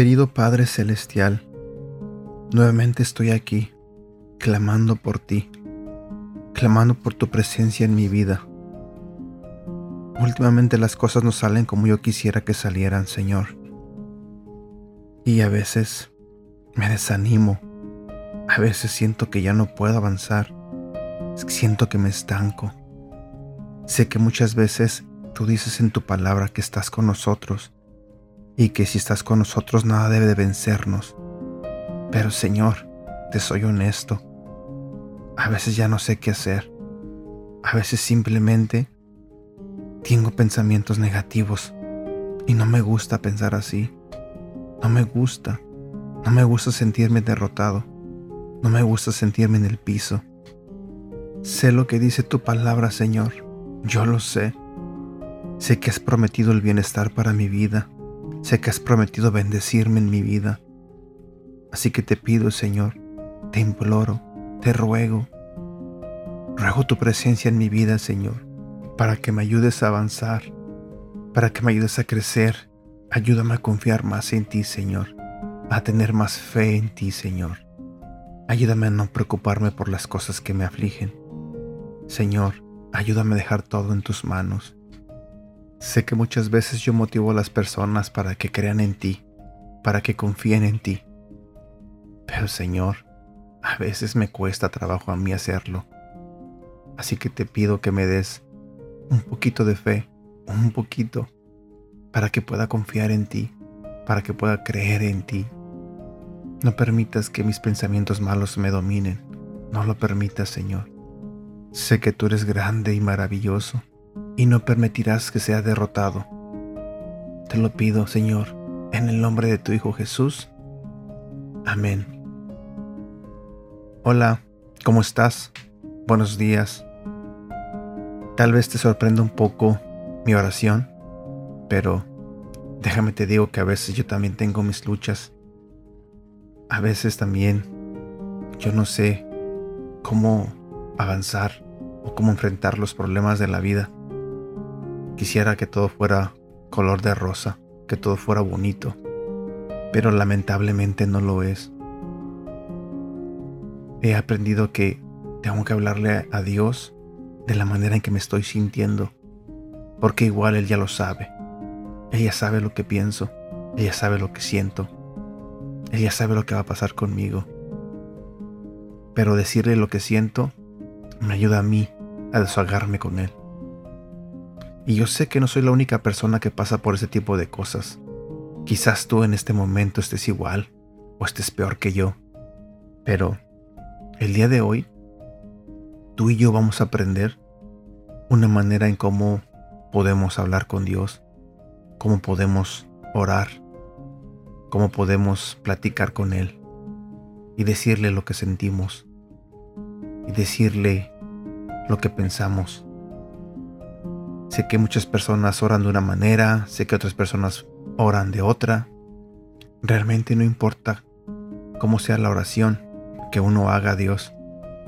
Querido Padre Celestial, nuevamente estoy aquí, clamando por ti, clamando por tu presencia en mi vida. Últimamente las cosas no salen como yo quisiera que salieran, Señor. Y a veces me desanimo, a veces siento que ya no puedo avanzar, siento que me estanco. Sé que muchas veces tú dices en tu palabra que estás con nosotros y que si estás con nosotros nada debe de vencernos. Pero Señor, te soy honesto. A veces ya no sé qué hacer. A veces simplemente tengo pensamientos negativos y no me gusta pensar así. No me gusta. No me gusta sentirme derrotado. No me gusta sentirme en el piso. Sé lo que dice tu palabra, Señor. Yo lo sé. Sé que has prometido el bienestar para mi vida. Sé que has prometido bendecirme en mi vida. Así que te pido, Señor, te imploro, te ruego, ruego tu presencia en mi vida, Señor, para que me ayudes a avanzar, para que me ayudes a crecer. Ayúdame a confiar más en ti, Señor, a tener más fe en ti, Señor. Ayúdame a no preocuparme por las cosas que me afligen. Señor, ayúdame a dejar todo en tus manos. Sé que muchas veces yo motivo a las personas para que crean en ti, para que confíen en ti. Pero Señor, a veces me cuesta trabajo a mí hacerlo. Así que te pido que me des un poquito de fe, un poquito, para que pueda confiar en ti, para que pueda creer en ti. No permitas que mis pensamientos malos me dominen. No lo permitas, Señor. Sé que tú eres grande y maravilloso y no permitirás que sea derrotado. Te lo pido, Señor, en el nombre de tu Hijo Jesús. Amén. Hola, ¿cómo estás? Buenos días. Tal vez te sorprenda un poco mi oración, pero déjame te digo que a veces yo también tengo mis luchas. A veces también yo no sé cómo avanzar o cómo enfrentar los problemas de la vida. Quisiera que todo fuera color de rosa, que todo fuera bonito, pero lamentablemente no lo es. He aprendido que tengo que hablarle a Dios de la manera en que me estoy sintiendo, porque igual Él ya lo sabe. Ella sabe lo que pienso, ella sabe lo que siento, ella sabe lo que va a pasar conmigo. Pero decirle lo que siento me ayuda a mí a desahogarme con Él. Y yo sé que no soy la única persona que pasa por ese tipo de cosas. Quizás tú en este momento estés igual o estés peor que yo. Pero el día de hoy, tú y yo vamos a aprender una manera en cómo podemos hablar con Dios, cómo podemos orar, cómo podemos platicar con Él y decirle lo que sentimos y decirle lo que pensamos Sé que muchas personas oran de una manera, sé que otras personas oran de otra. Realmente no importa cómo sea la oración que uno haga a Dios.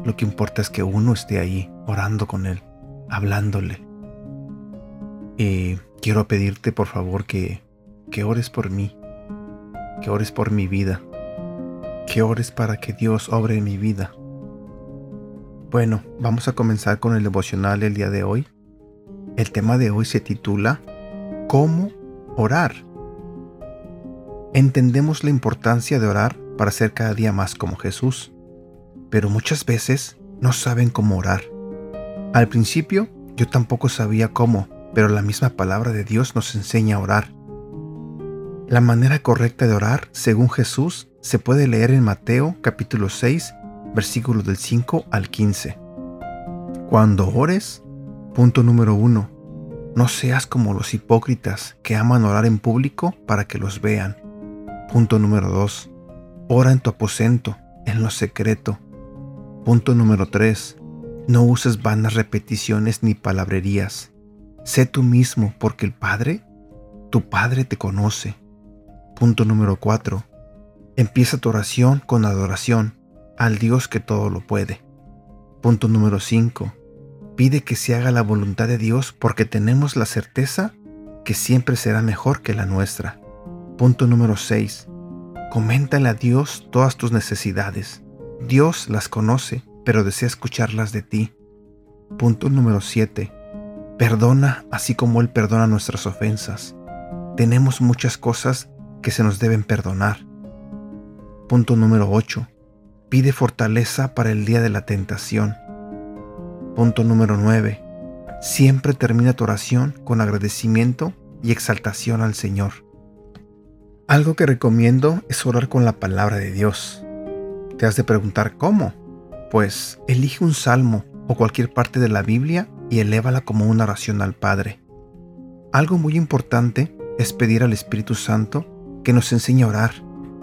Lo que importa es que uno esté ahí orando con Él, hablándole. Y quiero pedirte por favor que, que ores por mí, que ores por mi vida, que ores para que Dios obre en mi vida. Bueno, vamos a comenzar con el devocional el día de hoy. El tema de hoy se titula ¿Cómo orar? Entendemos la importancia de orar para ser cada día más como Jesús, pero muchas veces no saben cómo orar. Al principio yo tampoco sabía cómo, pero la misma palabra de Dios nos enseña a orar. La manera correcta de orar, según Jesús, se puede leer en Mateo capítulo 6, versículos del 5 al 15. Cuando ores, Punto número 1. No seas como los hipócritas que aman orar en público para que los vean. Punto número 2. Ora en tu aposento, en lo secreto. Punto número 3. No uses vanas repeticiones ni palabrerías. Sé tú mismo porque el Padre, tu Padre te conoce. Punto número 4. Empieza tu oración con adoración al Dios que todo lo puede. Punto número 5. Pide que se haga la voluntad de Dios porque tenemos la certeza que siempre será mejor que la nuestra. Punto número 6. Coméntale a Dios todas tus necesidades. Dios las conoce, pero desea escucharlas de ti. Punto número 7. Perdona así como Él perdona nuestras ofensas. Tenemos muchas cosas que se nos deben perdonar. Punto número 8. Pide fortaleza para el día de la tentación. Punto número 9. Siempre termina tu oración con agradecimiento y exaltación al Señor. Algo que recomiendo es orar con la palabra de Dios. Te has de preguntar cómo. Pues elige un salmo o cualquier parte de la Biblia y elévala como una oración al Padre. Algo muy importante es pedir al Espíritu Santo que nos enseñe a orar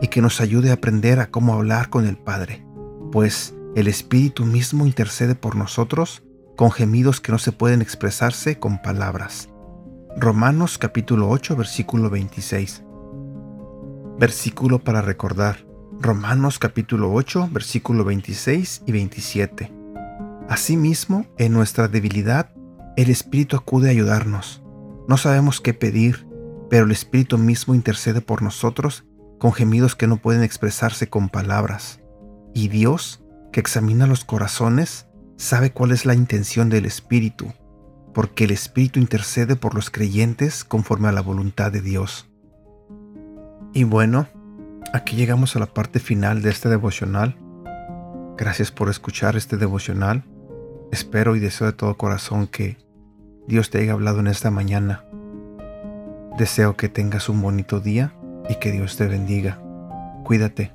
y que nos ayude a aprender a cómo hablar con el Padre, pues el Espíritu mismo intercede por nosotros con gemidos que no se pueden expresarse con palabras. Romanos capítulo 8 versículo 26. Versículo para recordar. Romanos capítulo 8 versículo 26 y 27. Asimismo, en nuestra debilidad, el Espíritu acude a ayudarnos. No sabemos qué pedir, pero el Espíritu mismo intercede por nosotros con gemidos que no pueden expresarse con palabras. Y Dios, que examina los corazones, sabe cuál es la intención del Espíritu, porque el Espíritu intercede por los creyentes conforme a la voluntad de Dios. Y bueno, aquí llegamos a la parte final de este devocional. Gracias por escuchar este devocional. Espero y deseo de todo corazón que Dios te haya hablado en esta mañana Deseo que tengas un bonito día y que Dios te bendiga. Cuídate.